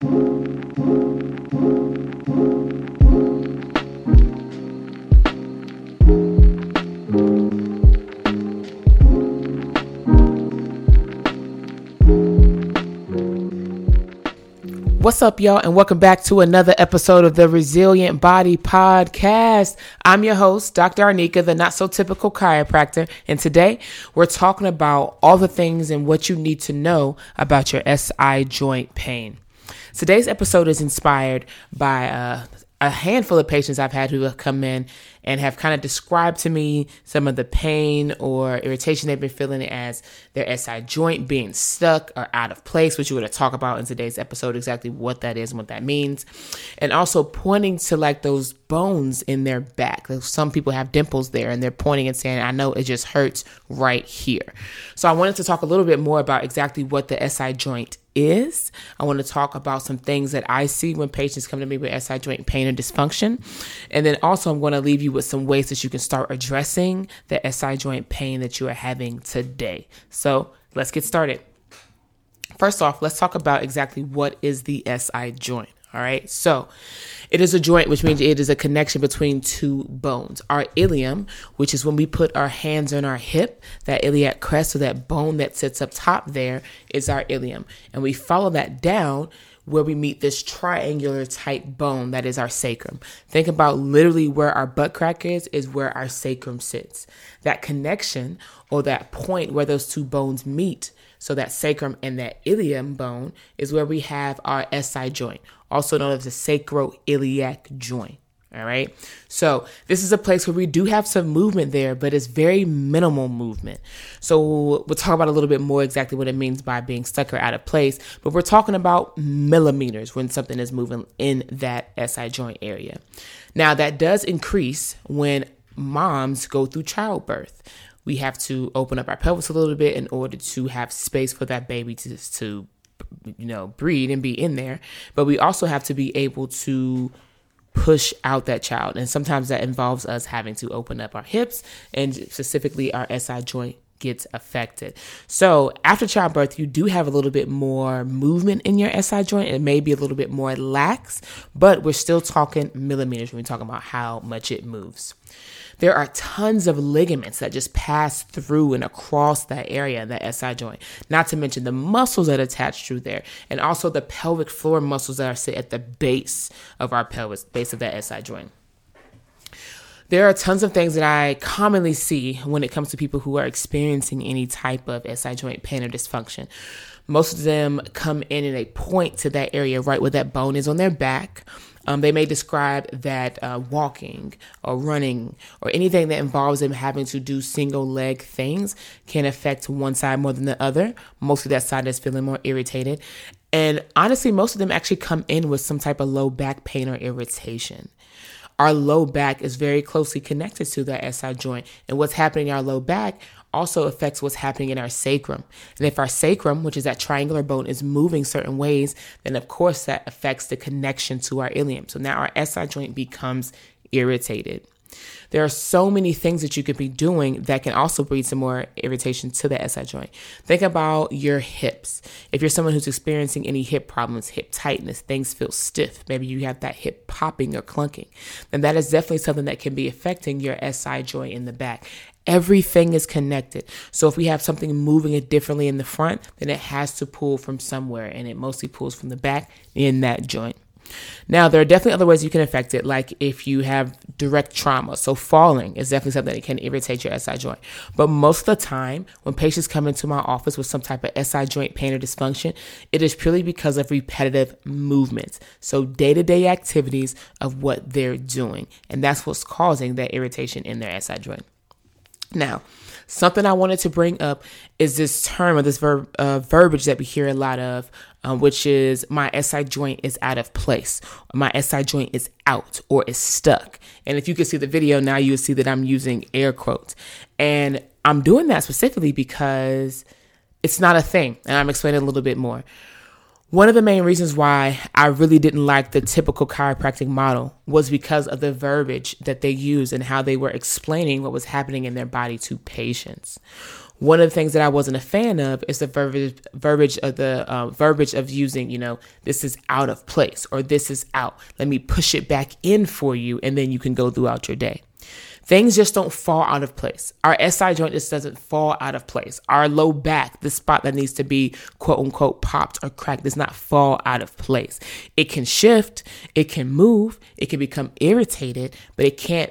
What's up, y'all, and welcome back to another episode of the Resilient Body Podcast. I'm your host, Dr. Arneka, the not so typical chiropractor, and today we're talking about all the things and what you need to know about your SI joint pain. Today's episode is inspired by uh, a handful of patients I've had who have come in and have kind of described to me some of the pain or irritation they've been feeling as their SI joint being stuck or out of place, which we're going to talk about in today's episode, exactly what that is and what that means. And also pointing to like those bones in their back. Some people have dimples there and they're pointing and saying, I know it just hurts right here. So I wanted to talk a little bit more about exactly what the SI joint is. I want to talk about some things that I see when patients come to me with SI joint pain and dysfunction. And then also, I'm going to leave you with some ways that you can start addressing the SI joint pain that you are having today. So let's get started. First off, let's talk about exactly what is the SI joint. All right. So it is a joint, which means it is a connection between two bones. Our ilium, which is when we put our hands on our hip, that iliac crest, so that bone that sits up top there is our ilium. And we follow that down where we meet this triangular type bone that is our sacrum. Think about literally where our butt crack is, is where our sacrum sits. That connection or that point where those two bones meet so that sacrum and that ilium bone is where we have our SI joint, also known as the sacroiliac joint. All right. So this is a place where we do have some movement there, but it's very minimal movement. So we'll talk about a little bit more exactly what it means by being stuck or out of place. But we're talking about millimeters when something is moving in that SI joint area. Now that does increase when moms go through childbirth we have to open up our pelvis a little bit in order to have space for that baby to, to you know, breathe and be in there. But we also have to be able to push out that child. And sometimes that involves us having to open up our hips and specifically our SI joint gets affected. So after childbirth, you do have a little bit more movement in your SI joint. It may be a little bit more lax, but we're still talking millimeters when we're talking about how much it moves. There are tons of ligaments that just pass through and across that area, that SI joint. Not to mention the muscles that attach through there, and also the pelvic floor muscles that are sit at the base of our pelvis, base of that SI joint. There are tons of things that I commonly see when it comes to people who are experiencing any type of SI joint pain or dysfunction. Most of them come in and they point to that area right where that bone is on their back. Um, they may describe that uh, walking or running or anything that involves them having to do single leg things can affect one side more than the other. Mostly that side is feeling more irritated. And honestly, most of them actually come in with some type of low back pain or irritation our low back is very closely connected to the SI joint. And what's happening in our low back also affects what's happening in our sacrum. And if our sacrum, which is that triangular bone, is moving certain ways, then of course that affects the connection to our ilium. So now our SI joint becomes irritated. There are so many things that you could be doing that can also breed some more irritation to the SI joint. Think about your hips. If you're someone who's experiencing any hip problems, hip tightness, things feel stiff, maybe you have that hip popping or clunking, then that is definitely something that can be affecting your SI joint in the back. Everything is connected. So if we have something moving it differently in the front, then it has to pull from somewhere and it mostly pulls from the back in that joint. Now, there are definitely other ways you can affect it, like if you have direct trauma. So, falling is definitely something that can irritate your SI joint. But most of the time, when patients come into my office with some type of SI joint pain or dysfunction, it is purely because of repetitive movements. So, day to day activities of what they're doing. And that's what's causing that irritation in their SI joint. Now, something I wanted to bring up is this term or this verb, uh, verbiage that we hear a lot of, um, which is my SI joint is out of place, my SI joint is out or is stuck. And if you can see the video now, you'll see that I'm using air quotes. And I'm doing that specifically because it's not a thing. And I'm explaining a little bit more. One of the main reasons why I really didn't like the typical chiropractic model was because of the verbiage that they used and how they were explaining what was happening in their body to patients. one of the things that I wasn't a fan of is the verbiage, verbiage of the uh, verbiage of using, you know, this is out of place or this is out. Let me push it back in for you, and then you can go throughout your day. Things just don't fall out of place. Our SI joint just doesn't fall out of place. Our low back, the spot that needs to be quote unquote popped or cracked, does not fall out of place. It can shift, it can move, it can become irritated, but it can't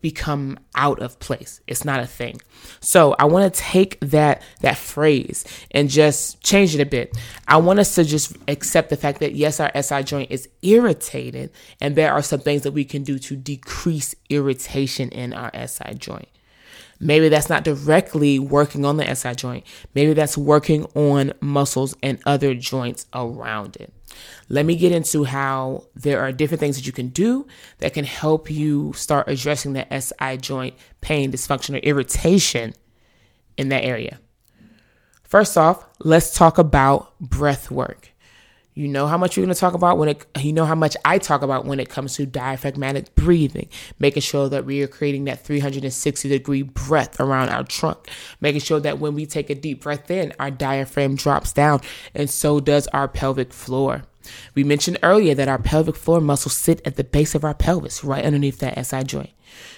become out of place. It's not a thing. So I want to take that that phrase and just change it a bit. I want us to just accept the fact that yes, our SI joint is irritated, and there are some things that we can do to decrease irritation in our SI joint. Maybe that's not directly working on the SI joint. Maybe that's working on muscles and other joints around it. Let me get into how there are different things that you can do that can help you start addressing the SI joint pain, dysfunction, or irritation in that area. First off, let's talk about breath work. You know how much you're going to talk about when it, you know how much I talk about when it comes to diaphragmatic breathing, making sure that we are creating that 360 degree breath around our trunk, making sure that when we take a deep breath in, our diaphragm drops down, and so does our pelvic floor. We mentioned earlier that our pelvic floor muscles sit at the base of our pelvis, right underneath that SI joint.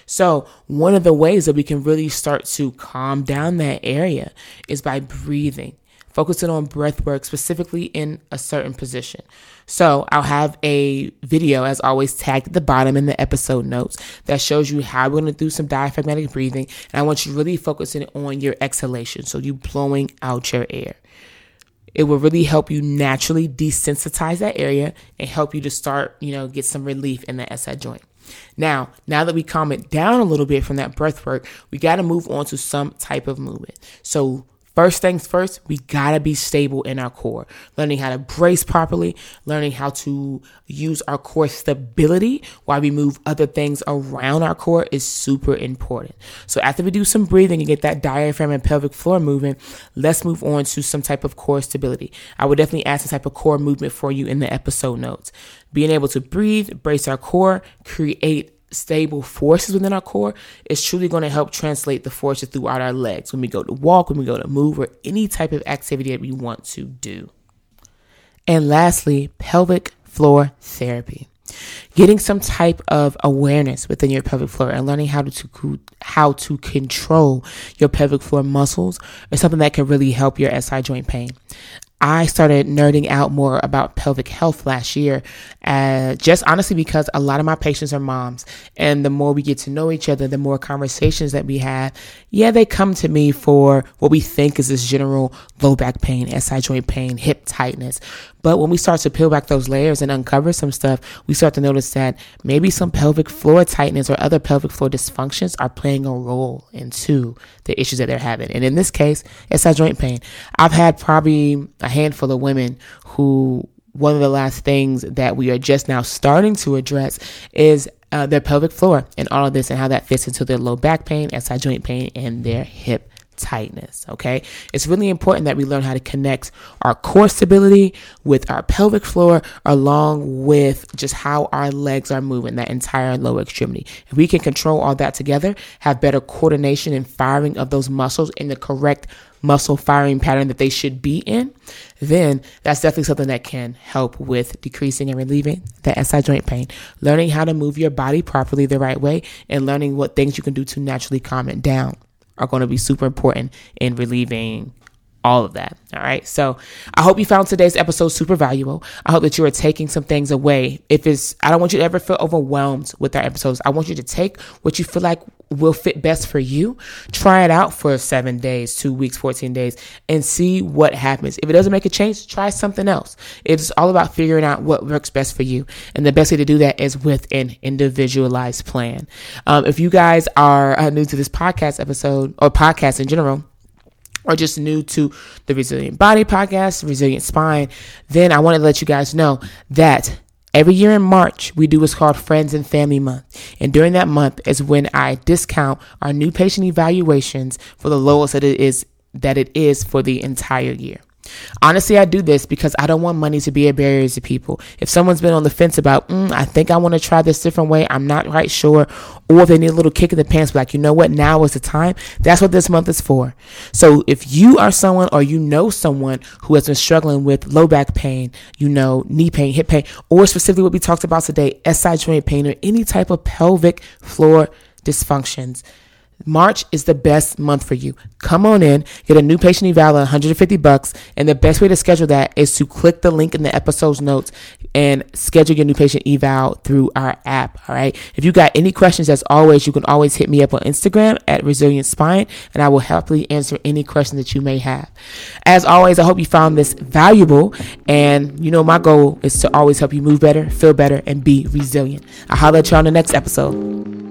So, one of the ways that we can really start to calm down that area is by breathing, focusing on breath work specifically in a certain position. So, I'll have a video, as always, tagged at the bottom in the episode notes that shows you how we're going to do some diaphragmatic breathing. And I want you really focusing on your exhalation. So, you blowing out your air. It will really help you naturally desensitize that area and help you to start, you know, get some relief in the SI joint. Now, now that we calm it down a little bit from that breath work, we got to move on to some type of movement. So First things first, we gotta be stable in our core. Learning how to brace properly, learning how to use our core stability while we move other things around our core is super important. So after we do some breathing and get that diaphragm and pelvic floor moving, let's move on to some type of core stability. I would definitely add some type of core movement for you in the episode notes. Being able to breathe, brace our core, create stable forces within our core is truly going to help translate the forces throughout our legs when we go to walk, when we go to move, or any type of activity that we want to do. And lastly, pelvic floor therapy. Getting some type of awareness within your pelvic floor and learning how to how to control your pelvic floor muscles is something that can really help your SI joint pain. I started nerding out more about pelvic health last year, uh, just honestly because a lot of my patients are moms. And the more we get to know each other, the more conversations that we have, yeah, they come to me for what we think is this general low back pain, SI joint pain, hip tightness. But when we start to peel back those layers and uncover some stuff, we start to notice that maybe some pelvic floor tightness or other pelvic floor dysfunctions are playing a role into the issues that they're having. And in this case, SI joint pain. I've had probably a handful of women who one of the last things that we are just now starting to address is uh, their pelvic floor and all of this and how that fits into their low back pain, SI joint pain, and their hip tightness. Okay. It's really important that we learn how to connect our core stability with our pelvic floor along with just how our legs are moving, that entire lower extremity. If we can control all that together, have better coordination and firing of those muscles in the correct muscle firing pattern that they should be in, then that's definitely something that can help with decreasing and relieving the SI joint pain. Learning how to move your body properly the right way and learning what things you can do to naturally calm it down are going to be super important in relieving all of that. All right. So I hope you found today's episode super valuable. I hope that you are taking some things away. If it's, I don't want you to ever feel overwhelmed with our episodes. I want you to take what you feel like will fit best for you. Try it out for seven days, two weeks, 14 days, and see what happens. If it doesn't make a change, try something else. It's all about figuring out what works best for you. And the best way to do that is with an individualized plan. Um, if you guys are uh, new to this podcast episode or podcast in general, or just new to the Resilient Body podcast, Resilient Spine, then I want to let you guys know that Every year in March, we do what's called Friends and Family Month. And during that month is when I discount our new patient evaluations for the lowest that it is that it is for the entire year. Honestly, I do this because I don't want money to be a barrier to people. If someone's been on the fence about, mm, I think I want to try this different way, I'm not quite sure, or if they need a little kick in the pants, like, you know what, now is the time. That's what this month is for. So if you are someone or you know someone who has been struggling with low back pain, you know, knee pain, hip pain, or specifically what we talked about today, SI joint pain, or any type of pelvic floor dysfunctions, March is the best month for you. Come on in, get a new patient eval at 150 bucks, and the best way to schedule that is to click the link in the episode's notes and schedule your new patient eval through our app. All right. If you got any questions, as always, you can always hit me up on Instagram at Resilient Spine, and I will happily answer any questions that you may have. As always, I hope you found this valuable, and you know my goal is to always help you move better, feel better, and be resilient. I'll holler at you on the next episode.